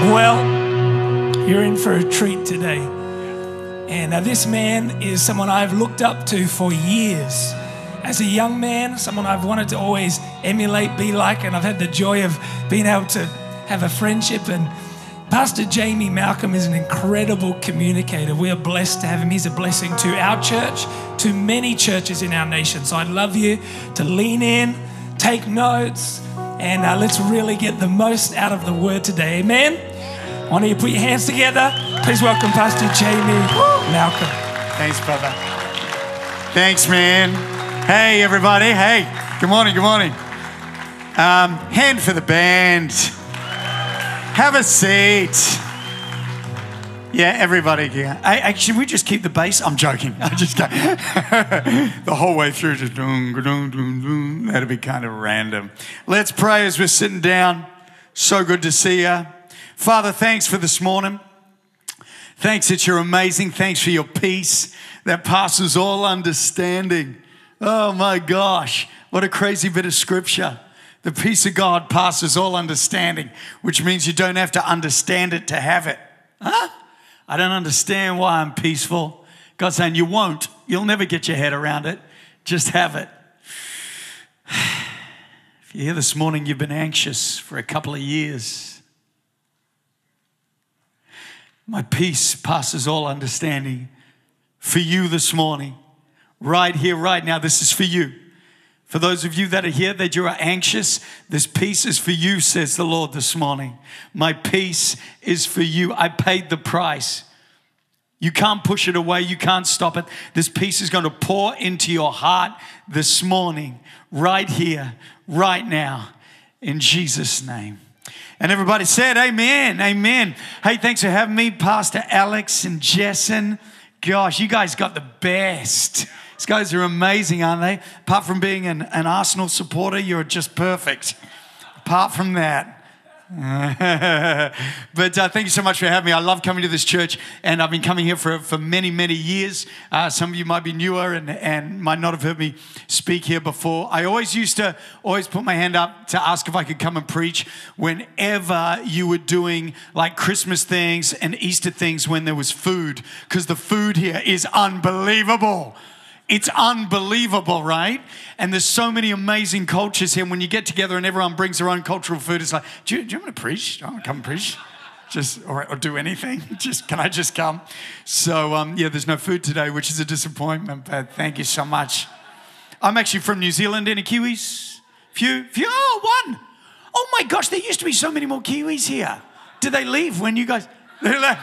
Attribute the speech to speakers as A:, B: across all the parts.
A: Well, you're in for a treat today. And uh, this man is someone I've looked up to for years. As a young man, someone I've wanted to always emulate, be like, and I've had the joy of being able to have a friendship. And Pastor Jamie Malcolm is an incredible communicator. We are blessed to have him. He's a blessing to our church, to many churches in our nation. So I'd love you to lean in, take notes, and uh, let's really get the most out of the word today. Amen. Why don't you put your hands together? Please welcome Pastor Jamie Malcolm.
B: Thanks, brother. Thanks, man. Hey, everybody. Hey, good morning, good morning. Um, hand for the band. Have a seat. Yeah, everybody. Yeah. Actually, we just keep the bass. I'm joking. I just the whole way through. Just doom, doom, doom, doom. That'd be kind of random. Let's pray as we're sitting down. So good to see you. Father, thanks for this morning. Thanks that you're amazing. Thanks for your peace that passes all understanding. Oh my gosh, what a crazy bit of scripture. The peace of God passes all understanding, which means you don't have to understand it to have it. Huh? I don't understand why I'm peaceful. God's saying you won't. You'll never get your head around it. Just have it. If you're here this morning, you've been anxious for a couple of years. My peace passes all understanding for you this morning, right here, right now. This is for you. For those of you that are here that you are anxious, this peace is for you, says the Lord this morning. My peace is for you. I paid the price. You can't push it away. You can't stop it. This peace is going to pour into your heart this morning, right here, right now, in Jesus' name. And everybody said, Amen, Amen. Hey, thanks for having me, Pastor Alex and Jessen. Gosh, you guys got the best. These guys are amazing, aren't they? Apart from being an, an Arsenal supporter, you're just perfect. Apart from that, but uh, thank you so much for having me. I love coming to this church, and I've been coming here for, for many, many years. Uh, some of you might be newer and, and might not have heard me speak here before. I always used to always put my hand up to ask if I could come and preach whenever you were doing like Christmas things and Easter things when there was food, because the food here is unbelievable. It's unbelievable, right? And there's so many amazing cultures here. When you get together and everyone brings their own cultural food, it's like, do you, do you want to preach? You want to come preach? Just or, or, do anything? Just can I just come? So um, yeah, there's no food today, which is a disappointment. But thank you so much. I'm actually from New Zealand. Any Kiwis? Few, few. Oh, one. Oh my gosh, there used to be so many more Kiwis here. Did they leave when you guys? They left.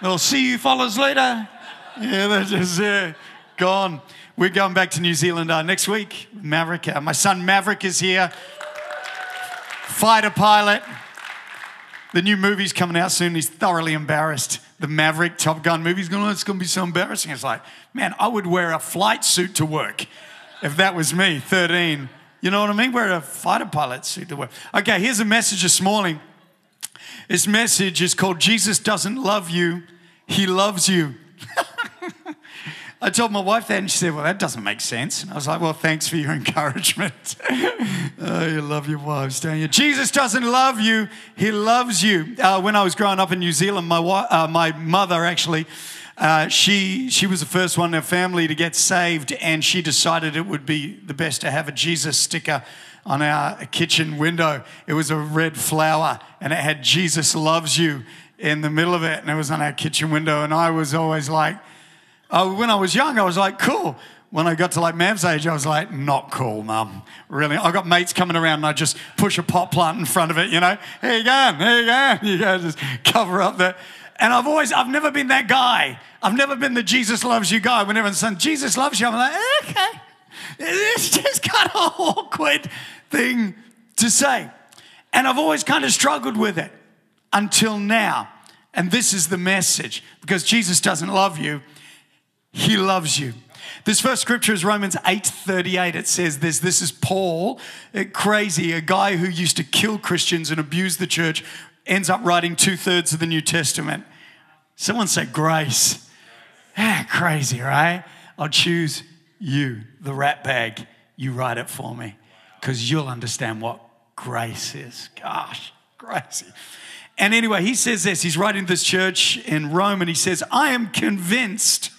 B: They'll see you fellas later. Yeah, they're just. Uh, gone. We're going back to New Zealand uh, next week. Maverick, uh, my son Maverick is here. Fighter pilot. The new movie's coming out soon. He's thoroughly embarrassed. The Maverick Top Gun movie's going. Oh, it's going to be so embarrassing. It's like, man, I would wear a flight suit to work if that was me, 13. You know what I mean? Wear a fighter pilot suit to work. Okay, here's a message this morning. This message is called Jesus Doesn't Love You, He Loves You. I told my wife that, and she said, Well, that doesn't make sense. And I was like, Well, thanks for your encouragement. oh, you love your wives, don't you? Jesus doesn't love you, He loves you. Uh, when I was growing up in New Zealand, my, uh, my mother actually. Uh, she she was the first one in her family to get saved, and she decided it would be the best to have a Jesus sticker on our kitchen window. It was a red flower, and it had "Jesus loves you" in the middle of it, and it was on our kitchen window. And I was always like, uh, when I was young, I was like, cool. When I got to like Mav's age, I was like, not cool, mum. Really? I got mates coming around and I just push a pot plant in front of it, you know? Here you go, here you go. You go, just cover up that. And I've always, I've never been that guy. I've never been the Jesus loves you guy. When everyone's saying, Jesus loves you, I'm like, okay. It's just kind of an awkward thing to say. And I've always kind of struggled with it until now. And this is the message because Jesus doesn't love you, he loves you. This first scripture is Romans 8:38. It says this. This is Paul, crazy, a guy who used to kill Christians and abuse the church, ends up writing two-thirds of the New Testament. Someone say grace. Ah, crazy, right? I'll choose you, the rat bag. You write it for me. Because you'll understand what grace is. Gosh, crazy. And anyway, he says this. He's writing this church in Rome and he says, I am convinced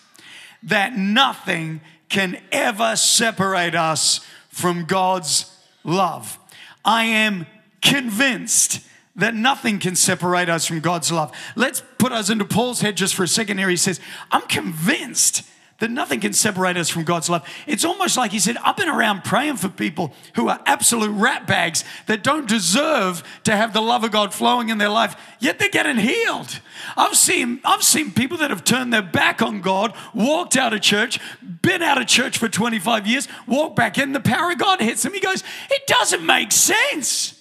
B: that nothing can ever separate us from God's love. I am convinced that nothing can separate us from God's love. Let's put us into Paul's head just for a second here. He says, I'm convinced that nothing can separate us from God's love. It's almost like he said, I've been around praying for people who are absolute rat bags that don't deserve to have the love of God flowing in their life, yet they're getting healed. I've seen, I've seen people that have turned their back on God, walked out of church, been out of church for 25 years, walked back in, the power of God hits them. He goes, It doesn't make sense.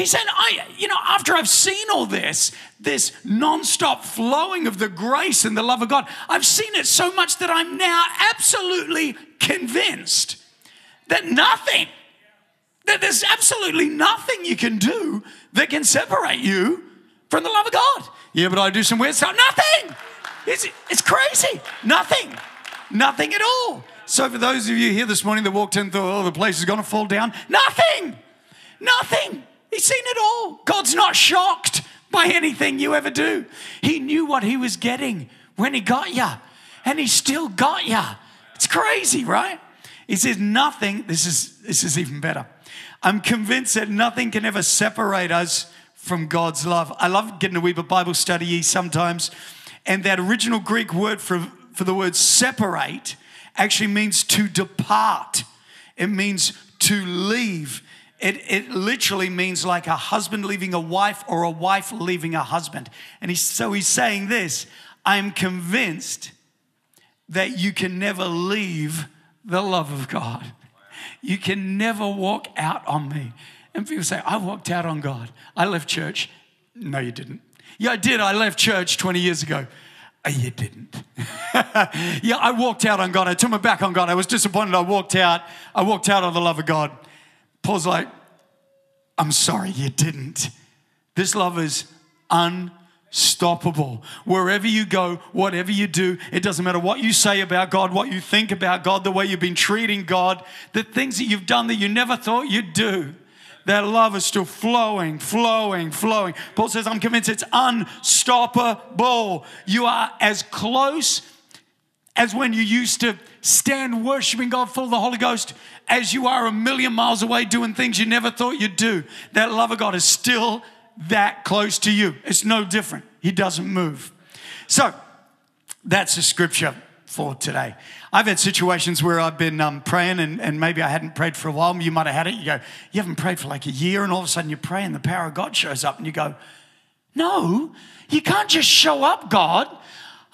B: He said, I, you know, after I've seen all this, this non-stop flowing of the grace and the love of God, I've seen it so much that I'm now absolutely convinced that nothing, that there's absolutely nothing you can do that can separate you from the love of God. Yeah, but I do some weird stuff. Nothing. It's, it's crazy. Nothing. Nothing at all. So for those of you here this morning that walked in, thought, oh, the place is going to fall down. Nothing. Nothing. He's seen it all. God's not shocked by anything you ever do. He knew what he was getting when he got you, and he still got you. It's crazy, right? He says, Nothing, this is, this is even better. I'm convinced that nothing can ever separate us from God's love. I love getting a wee bit Bible study sometimes, and that original Greek word for, for the word separate actually means to depart, it means to leave. It, it literally means like a husband leaving a wife or a wife leaving a husband. And he's, so he's saying this I'm convinced that you can never leave the love of God. You can never walk out on me. And people say, I walked out on God. I left church. No, you didn't. Yeah, I did. I left church 20 years ago. Oh, you didn't. yeah, I walked out on God. I turned my back on God. I was disappointed. I walked out. I walked out on the love of God. Paul's like, I'm sorry, you didn't. This love is unstoppable. Wherever you go, whatever you do, it doesn't matter what you say about God, what you think about God, the way you've been treating God, the things that you've done that you never thought you'd do. That love is still flowing, flowing, flowing. Paul says, I'm convinced it's unstoppable. You are as close as when you used to stand worshiping God full of the Holy Ghost as you are a million miles away doing things you never thought you'd do. That love of God is still that close to you. It's no different. He doesn't move. So that's the scripture for today. I've had situations where I've been um, praying and, and maybe I hadn't prayed for a while. You might have had it. You go, you haven't prayed for like a year, and all of a sudden you pray and the power of God shows up, and you go, no, you can't just show up, God.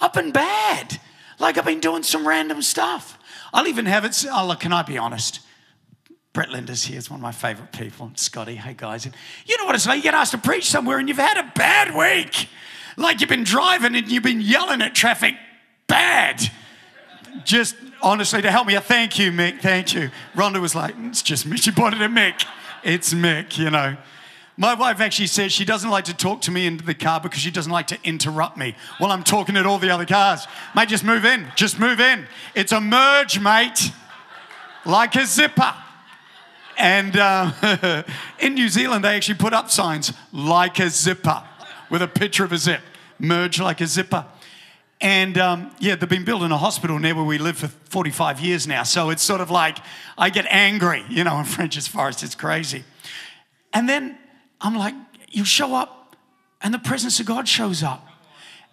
B: I've been bad. Like I've been doing some random stuff. I'll even have it. Oh, look, can I be honest? Brett Linders here is one of my favorite people. Scotty, hey guys. And you know what it's like? You get asked to preach somewhere and you've had a bad week. Like you've been driving and you've been yelling at traffic bad. Just honestly, to help me, thank you, Mick. Thank you. Rhonda was like, it's just me. She pointed at Mick. It's Mick, you know. My wife actually says she doesn't like to talk to me into the car because she doesn't like to interrupt me while I'm talking at all the other cars. Mate, just move in. Just move in. It's a merge, mate. Like a zipper. And uh, in New Zealand, they actually put up signs like a zipper with a picture of a zip, merge like a zipper. And um, yeah, they've been building a hospital near where we live for 45 years now. So it's sort of like I get angry, you know, in Frenchs Forest, it's crazy. And then I'm like, you show up, and the presence of God shows up.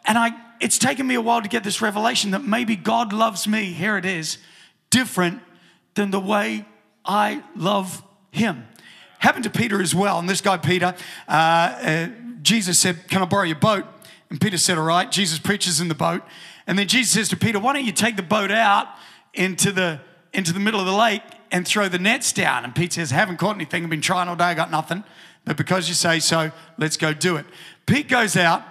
B: And I, it's taken me a while to get this revelation that maybe God loves me, here it is, different than the way I love him. Happened to Peter as well. And this guy, Peter, uh, uh, Jesus said, Can I borrow your boat? And Peter said, All right. Jesus preaches in the boat. And then Jesus says to Peter, Why don't you take the boat out into the, into the middle of the lake and throw the nets down? And Peter says, I haven't caught anything. I've been trying all day. I got nothing. But because you say so, let's go do it. Pete goes out,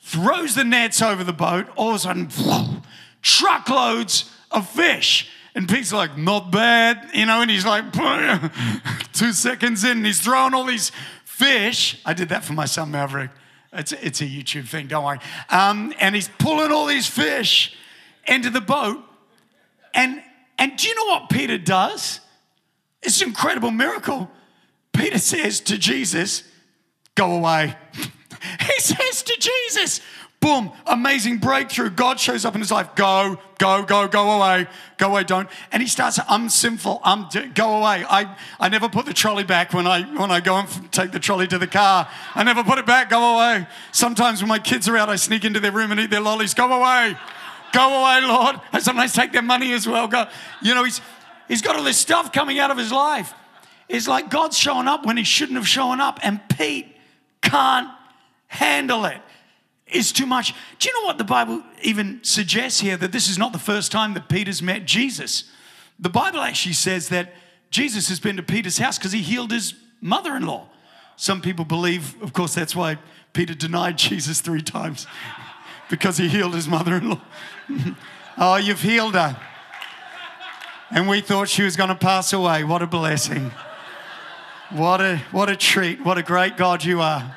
B: throws the nets over the boat. All of a sudden, whoa, truckloads of fish. And Pete's like, not bad, you know, and he's like, two seconds in, and he's throwing all these fish. I did that for my son Maverick. It's, it's a YouTube thing, don't worry. Um, and he's pulling all these fish into the boat. And, and do you know what Peter does? It's an incredible miracle. Peter says to Jesus, Go away. He says to Jesus, boom, amazing breakthrough. God shows up in his life. Go, go, go, go away, go away, don't. And he starts, I'm sinful. I'm go away. I, I never put the trolley back when I when I go and take the trolley to the car. I never put it back. Go away. Sometimes when my kids are out, I sneak into their room and eat their lollies. Go away. Go away, Lord. I sometimes take their money as well. Go. You know, he's he's got all this stuff coming out of his life. It's like God's showing up when he shouldn't have shown up, and Pete can't handle it. It's too much. Do you know what the Bible even suggests here? That this is not the first time that Peter's met Jesus. The Bible actually says that Jesus has been to Peter's house because he healed his mother in law. Some people believe, of course, that's why Peter denied Jesus three times because he healed his mother in law. oh, you've healed her. And we thought she was going to pass away. What a blessing. What a, what a treat. What a great God you are.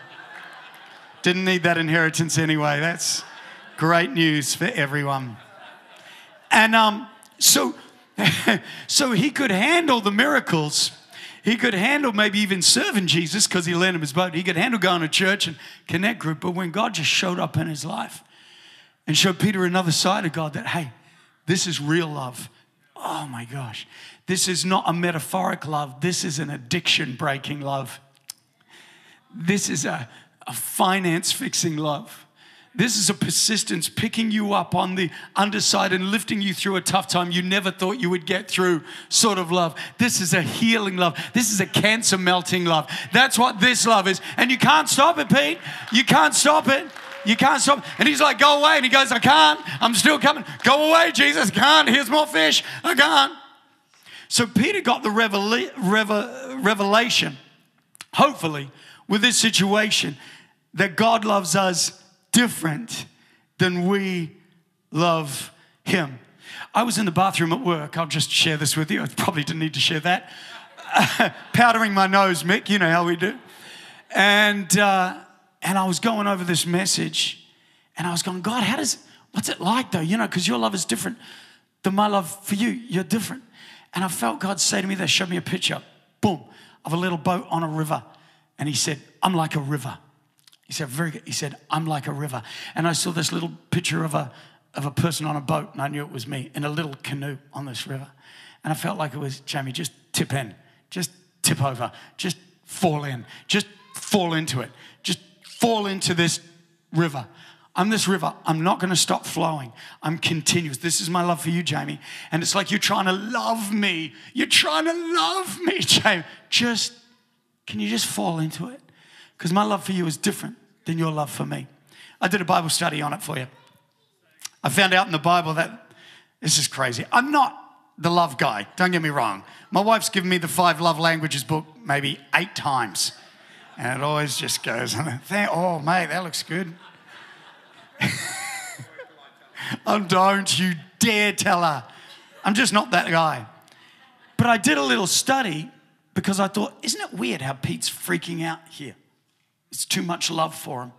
B: Didn't need that inheritance anyway. That's great news for everyone. And um, so, so he could handle the miracles. He could handle maybe even serving Jesus because he lent him his boat. He could handle going to church and connect group. But when God just showed up in his life and showed Peter another side of God that, hey, this is real love. Oh my gosh. This is not a metaphoric love. This is an addiction breaking love. This is a, a finance fixing love. This is a persistence picking you up on the underside and lifting you through a tough time you never thought you would get through, sort of love. This is a healing love. This is a cancer melting love. That's what this love is. And you can't stop it, Pete. You can't stop it. You can't stop. And he's like, Go away. And he goes, I can't. I'm still coming. Go away, Jesus. I can't. Here's more fish. I can't. So Peter got the revela- reve- revelation, hopefully, with this situation that God loves us different than we love Him. I was in the bathroom at work. I'll just share this with you. I probably didn't need to share that. Powdering my nose, Mick, you know how we do. And, uh, and I was going over this message and I was going, God, how does, what's it like though? You know, because your love is different than my love for you. You're different. And I felt God say to me, they showed me a picture, boom, of a little boat on a river. And he said, I'm like a river. He said, very good. He said, I'm like a river. And I saw this little picture of a, of a person on a boat, and I knew it was me in a little canoe on this river. And I felt like it was, Jamie, just tip in, just tip over, just fall in, just fall into it, just fall into this river. I'm this river. I'm not going to stop flowing. I'm continuous. This is my love for you, Jamie. And it's like you're trying to love me. You're trying to love me, Jamie. Just, can you just fall into it? Because my love for you is different than your love for me. I did a Bible study on it for you. I found out in the Bible that this is crazy. I'm not the love guy, don't get me wrong. My wife's given me the five love languages book maybe eight times. And it always just goes, oh, mate, that looks good. oh, don't you dare tell her. I'm just not that guy. But I did a little study because I thought, isn't it weird how Pete's freaking out here? It's too much love for him.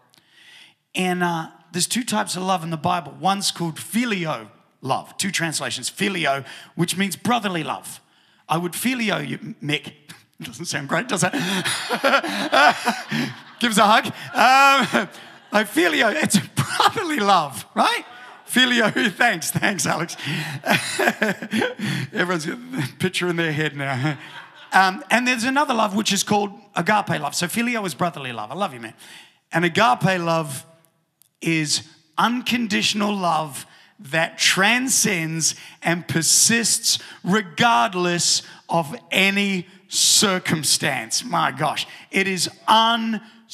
B: And uh, there's two types of love in the Bible. One's called phileo love, two translations. phileo, which means brotherly love. I would phileo you, Mick. Doesn't sound great, does it? Give us a hug. Um, I phileo, it's brotherly love, right? Phileo, thanks, thanks, Alex. Everyone's got a picture in their head now. Um, and there's another love which is called agape love. So phileo is brotherly love. I love you, man. And agape love is unconditional love that transcends and persists regardless of any circumstance. My gosh, it is unstoppable,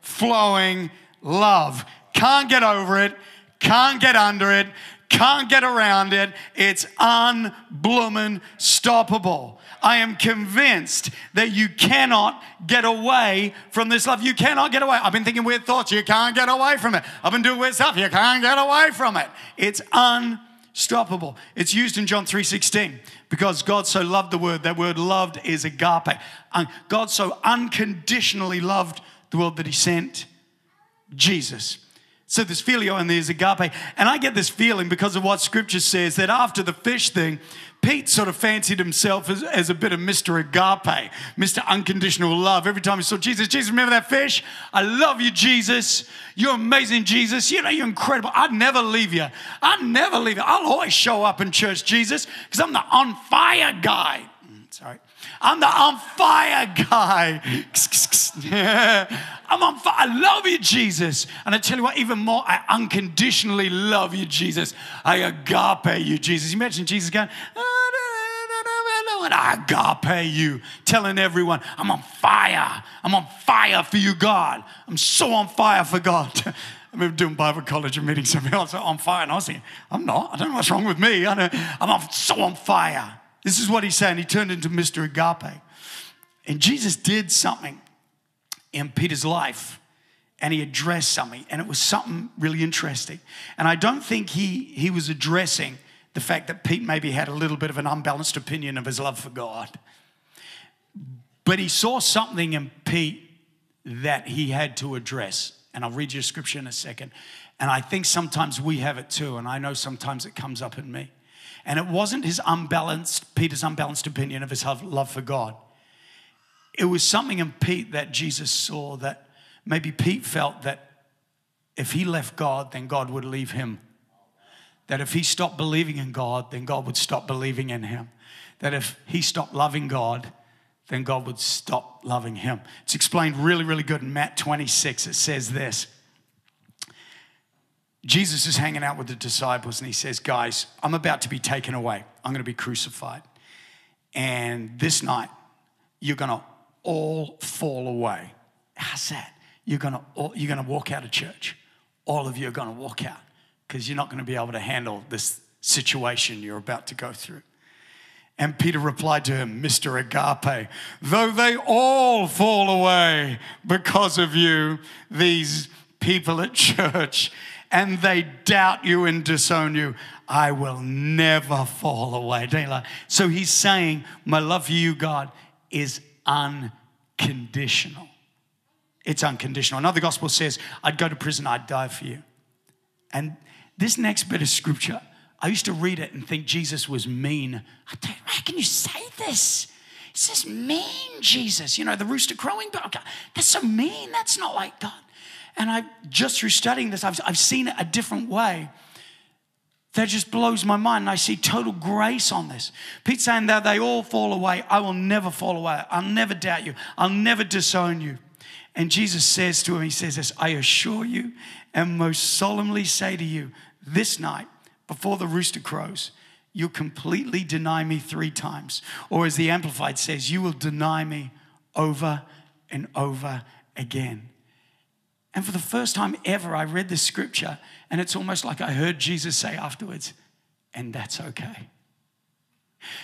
B: flowing love. Can't get over it, can't get under it, can't get around it. It's unbloomin' stoppable. I am convinced that you cannot get away from this love. You cannot get away. I've been thinking weird thoughts. You can't get away from it. I've been doing weird stuff. You can't get away from it. It's unstoppable. It's used in John 3:16 because God so loved the word. That word loved is agape. God so unconditionally loved the world that he sent Jesus. So there's phileo and there's agape. And I get this feeling because of what scripture says that after the fish thing, Pete sort of fancied himself as, as a bit of Mr. Agape, Mr. Unconditional Love. Every time he saw Jesus, Jesus, remember that fish? I love you, Jesus. You're amazing, Jesus. You know, you're incredible. I'd never leave you. I'd never leave you. I'll always show up in church, Jesus, because I'm the on fire guy. Mm, sorry. I'm the on fire guy. I'm on fire. I love you, Jesus. And I tell you what, even more, I unconditionally love you, Jesus. I agape you, Jesus. Imagine Jesus going, ah, and I agape you, telling everyone, I'm on fire. I'm on fire for you, God. I'm so on fire for God. I remember doing Bible college and meeting somebody else on fire, and I was thinking, I'm not. I don't know what's wrong with me. I am so on fire. This is what he's saying. He turned into Mr. Agape. And Jesus did something in Peter's life and he addressed something, and it was something really interesting. And I don't think he, he was addressing the fact that Pete maybe had a little bit of an unbalanced opinion of his love for God. But he saw something in Pete that he had to address. And I'll read you a scripture in a second. And I think sometimes we have it too, and I know sometimes it comes up in me. And it wasn't his unbalanced, Peter's unbalanced opinion of his love for God. It was something in Pete that Jesus saw that maybe Pete felt that if he left God, then God would leave him. That if he stopped believing in God, then God would stop believing in him. That if he stopped loving God, then God would stop loving him. It's explained really, really good in Matt 26. It says this Jesus is hanging out with the disciples and he says, Guys, I'm about to be taken away. I'm going to be crucified. And this night, you're going to all fall away. How's that? You're going to, you're going to walk out of church. All of you are going to walk out because you're not going to be able to handle this situation you're about to go through. And Peter replied to him, Mr. Agape, though they all fall away because of you, these people at church, and they doubt you and disown you, I will never fall away. So he's saying, My love for you, God, is unconditional. It's unconditional. Another gospel says, I'd go to prison, I'd die for you. And this next bit of scripture, I used to read it and think Jesus was mean. I thought, how can you say this? It says mean Jesus. You know, the rooster crowing, but that's so mean. That's not like God. And I just through studying this, I've, I've seen it a different way. That just blows my mind. And I see total grace on this. Pete's saying that they all fall away. I will never fall away. I'll never doubt you. I'll never disown you. And Jesus says to him, He says this, I assure you and most solemnly say to you, this night, before the rooster crows, you'll completely deny me three times. Or as the Amplified says, you will deny me over and over again. And for the first time ever, I read this scripture, and it's almost like I heard Jesus say afterwards, and that's okay.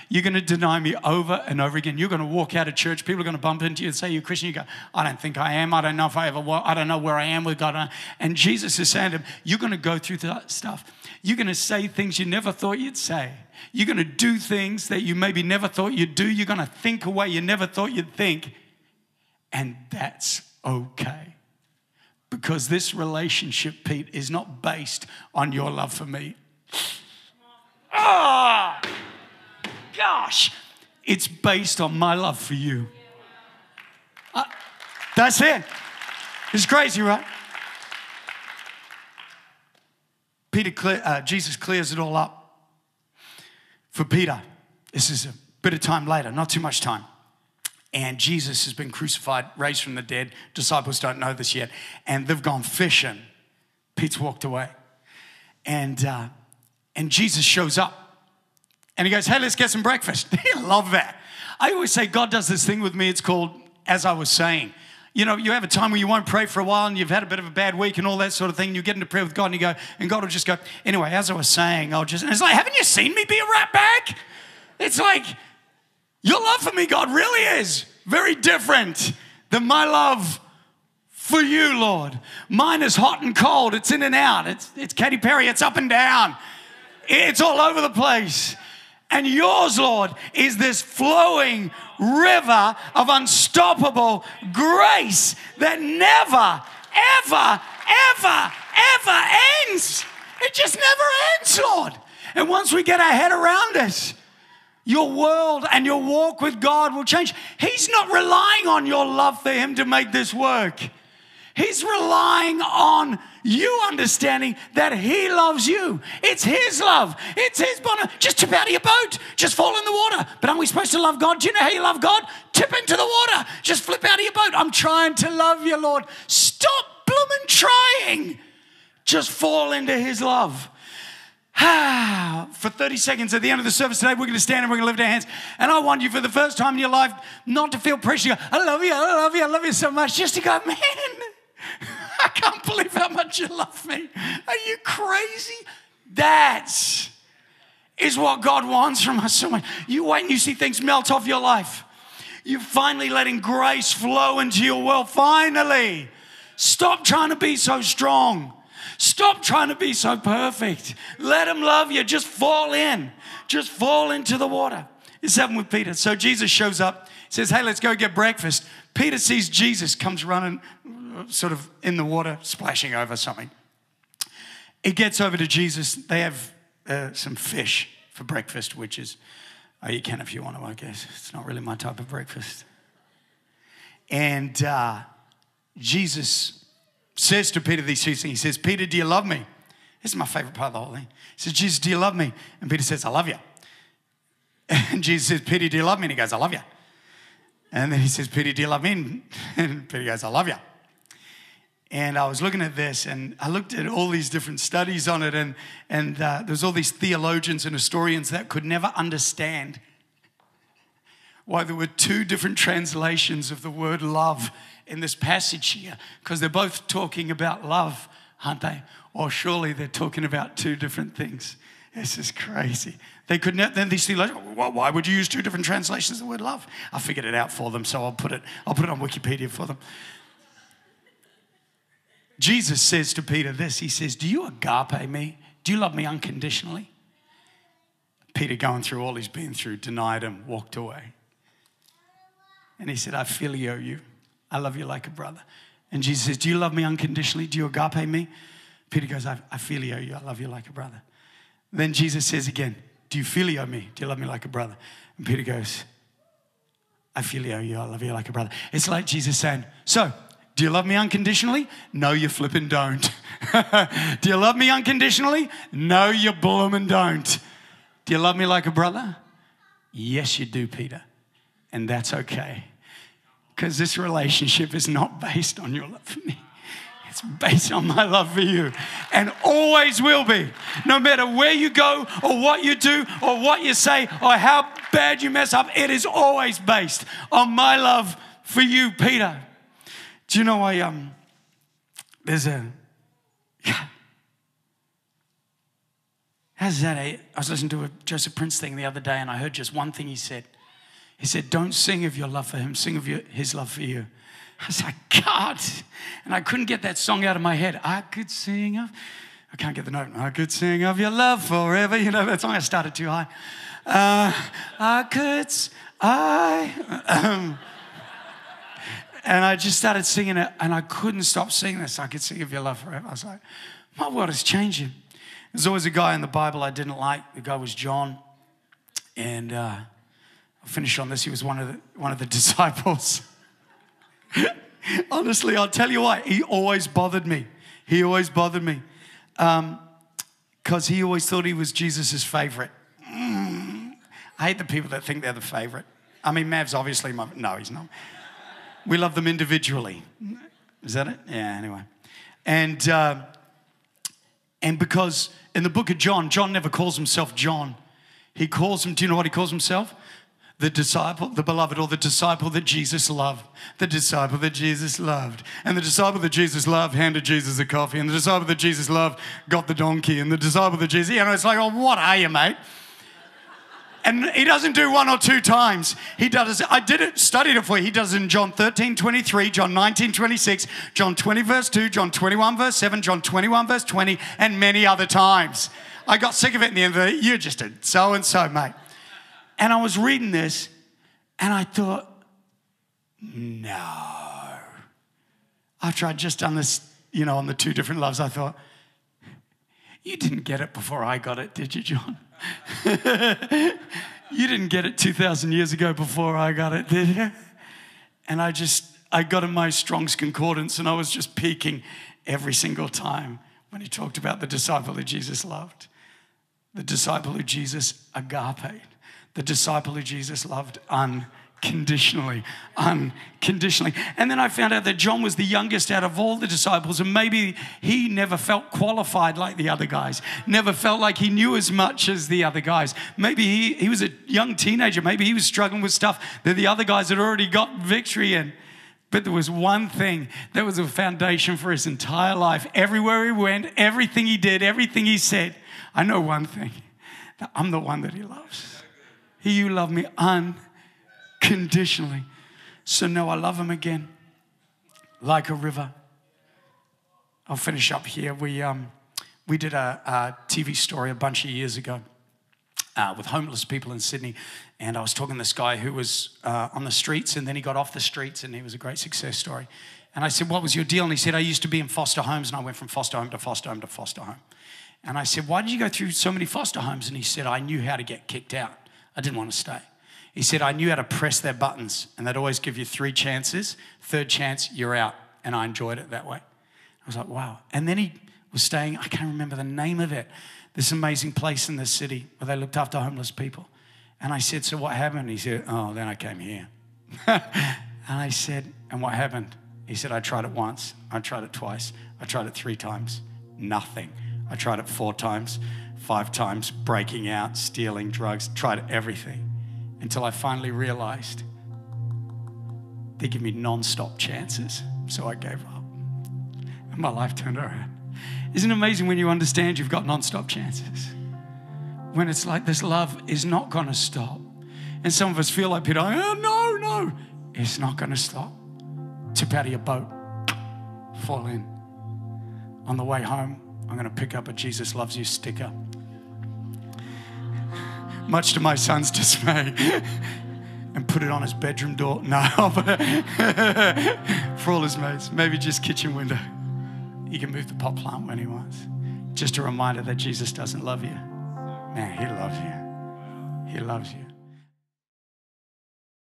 B: You're going to deny me over and over again. You're going to walk out of church. People are going to bump into you and say you're Christian. You go, I don't think I am. I don't know if I ever will. I don't know where I am with God. And Jesus is saying to him, You're going to go through that stuff. You're going to say things you never thought you'd say. You're going to do things that you maybe never thought you'd do. You're going to think a way you never thought you'd think. And that's okay because this relationship, Pete, is not based on your love for me. Ah, oh, gosh, it's based on my love for you. Uh, that's it. It's crazy, right? Peter, clear, uh, Jesus clears it all up for Peter. This is a bit of time later, not too much time and Jesus has been crucified, raised from the dead. Disciples don't know this yet, and they've gone fishing. Pete's walked away, and uh, and Jesus shows up, and he goes, "Hey, let's get some breakfast." They love that. I always say God does this thing with me. It's called, as I was saying. You know, you have a time where you won't pray for a while and you've had a bit of a bad week and all that sort of thing. And you get into prayer with God and you go, and God will just go, anyway, as I was saying, I'll just, and it's like, haven't you seen me be a rat bag? It's like, your love for me, God, really is very different than my love for you, Lord. Mine is hot and cold, it's in and out. It's, it's Katy Perry, it's up and down, it's all over the place. And yours, Lord, is this flowing river of unstoppable grace that never, ever, ever, ever ends. It just never ends, Lord. And once we get our head around it, your world and your walk with God will change. He's not relying on your love for Him to make this work. He's relying on you understanding that He loves you. It's His love. It's His bonnet. Just tip out of your boat. Just fall in the water. But aren't we supposed to love God? Do you know how you love God? Tip into the water. Just flip out of your boat. I'm trying to love you, Lord. Stop blooming trying. Just fall into His love. for 30 seconds at the end of the service today, we're going to stand and we're going to lift our hands. And I want you for the first time in your life not to feel pressure. I love you, I love you, I love you so much. Just to go, man, I can't believe how much you love me. Are you crazy? That is is what God wants from us so much. You wait and you see things melt off your life. You're finally letting grace flow into your world. Finally. Stop trying to be so strong. Stop trying to be so perfect. Let him love you. Just fall in. Just fall into the water. It's happened with Peter. So Jesus shows up, says, Hey, let's go get breakfast. Peter sees Jesus, comes running sort of in the water, splashing over something. He gets over to Jesus. They have uh, some fish for breakfast, which is, oh, you can if you want to, I guess. It's not really my type of breakfast. And uh, Jesus says to Peter these two things. He says, Peter, do you love me? This is my favorite part of the whole thing. He says, Jesus, do you love me? And Peter says, I love you. And Jesus says, Peter, do you love me? And he goes, I love you. And then he says, Peter, do you love me? And Peter goes, I love you. And I was looking at this and I looked at all these different studies on it, and, and uh, there's all these theologians and historians that could never understand why there were two different translations of the word love in this passage here because they're both talking about love, aren't they? Or surely they're talking about two different things. This is crazy. They could not, then these theologians, well, why would you use two different translations of the word love? I figured it out for them, so I'll put it, I'll put it on Wikipedia for them. Jesus says to Peter this He says, Do you agape me? Do you love me unconditionally? Peter, going through all he's been through, denied him, walked away. And he said, I phileo you. I love you like a brother. And Jesus says, Do you love me unconditionally? Do you agape me? Peter goes, I, I phileo you. I love you like a brother. Then Jesus says again, Do you phileo me? Do you love me like a brother? And Peter goes, I phileo you. I love you like a brother. It's like Jesus saying, So, do you love me unconditionally? No, you flipping don't. do you love me unconditionally? No, you blooming don't. Do you love me like a brother? Yes, you do, Peter. And that's okay because this relationship is not based on your love for me. It's based on my love for you and always will be. No matter where you go or what you do or what you say or how bad you mess up, it is always based on my love for you, Peter. Do you know I um there's a how's that? I was listening to a Joseph Prince thing the other day and I heard just one thing he said. He said, Don't sing of your love for him, sing of your, his love for you. I was like, God. And I couldn't get that song out of my head. I could sing of, I can't get the note. I could sing of your love forever. You know, that song I started too high. Uh, I could, I. Um, and I just started singing it, and I couldn't stop singing this. I could sing of your love forever. I was like, my world is changing. There's always a guy in the Bible I didn't like. The guy was John. And, uh, I'll finish on this. He was one of the, one of the disciples. Honestly, I'll tell you why. He always bothered me. He always bothered me. Because um, he always thought he was Jesus' favorite. Mm. I hate the people that think they're the favorite. I mean, Mav's obviously my. No, he's not. We love them individually. Is that it? Yeah, anyway. And, uh, and because in the book of John, John never calls himself John. He calls him, do you know what he calls himself? The disciple, the beloved, or the disciple that Jesus loved. The disciple that Jesus loved. And the disciple that Jesus loved handed Jesus a coffee. And the disciple that Jesus loved got the donkey. And the disciple that Jesus, you know, it's like, oh, what are you, mate? And he doesn't do one or two times. He does, I did it, studied it for you. He does it in John 13, 23, John 19, 26, John 20, verse 2, John 21, verse 7, John 21, verse 20, and many other times. I got sick of it in the end of the. You're just a so and so, mate. And I was reading this and I thought, no. After I'd just done this, you know, on the two different loves, I thought, You didn't get it before I got it, did you, John? you didn't get it 2,000 years ago before I got it, did you? And I just, I got in my Strong's Concordance and I was just peeking every single time when he talked about the disciple who Jesus loved. The disciple who Jesus agape. The disciple who Jesus loved unconditionally unconditionally. And then I found out that John was the youngest out of all the disciples, and maybe he never felt qualified like the other guys, never felt like he knew as much as the other guys. Maybe he, he was a young teenager, maybe he was struggling with stuff that the other guys had already got victory in. But there was one thing that was a foundation for his entire life. Everywhere he went, everything he did, everything he said, I know one thing that I'm the one that he loves. He, you love me unconditionally. So, now I love him again, like a river. I'll finish up here. We, um, we did a, a TV story a bunch of years ago uh, with homeless people in Sydney. And I was talking to this guy who was uh, on the streets and then he got off the streets and he was a great success story. And I said, What was your deal? And he said, I used to be in foster homes and I went from foster home to foster home to foster home. And I said, Why did you go through so many foster homes? And he said, I knew how to get kicked out. I didn't want to stay. He said, I knew how to press their buttons, and they'd always give you three chances. Third chance, you're out. And I enjoyed it that way. I was like, wow. And then he was staying, I can't remember the name of it, this amazing place in the city where they looked after homeless people. And I said, So what happened? He said, Oh, then I came here. and I said, And what happened? He said, I tried it once, I tried it twice, I tried it three times, nothing. I tried it four times, five times, breaking out, stealing drugs, tried everything until I finally realized they give me non stop chances. So I gave up. And my life turned around. Isn't it amazing when you understand you've got non stop chances? When it's like this love is not to stop. And some of us feel like Peter, oh, no, no. It's not to stop. Tip out of your boat, fall in. On the way home, I'm to pick up a Jesus Loves You sticker much to my son's dismay, and put it on his bedroom door. No, for all his mates, maybe just kitchen window. He can move the pot plant when he wants. Just a reminder that Jesus doesn't love you. Man, he loves you. He loves you.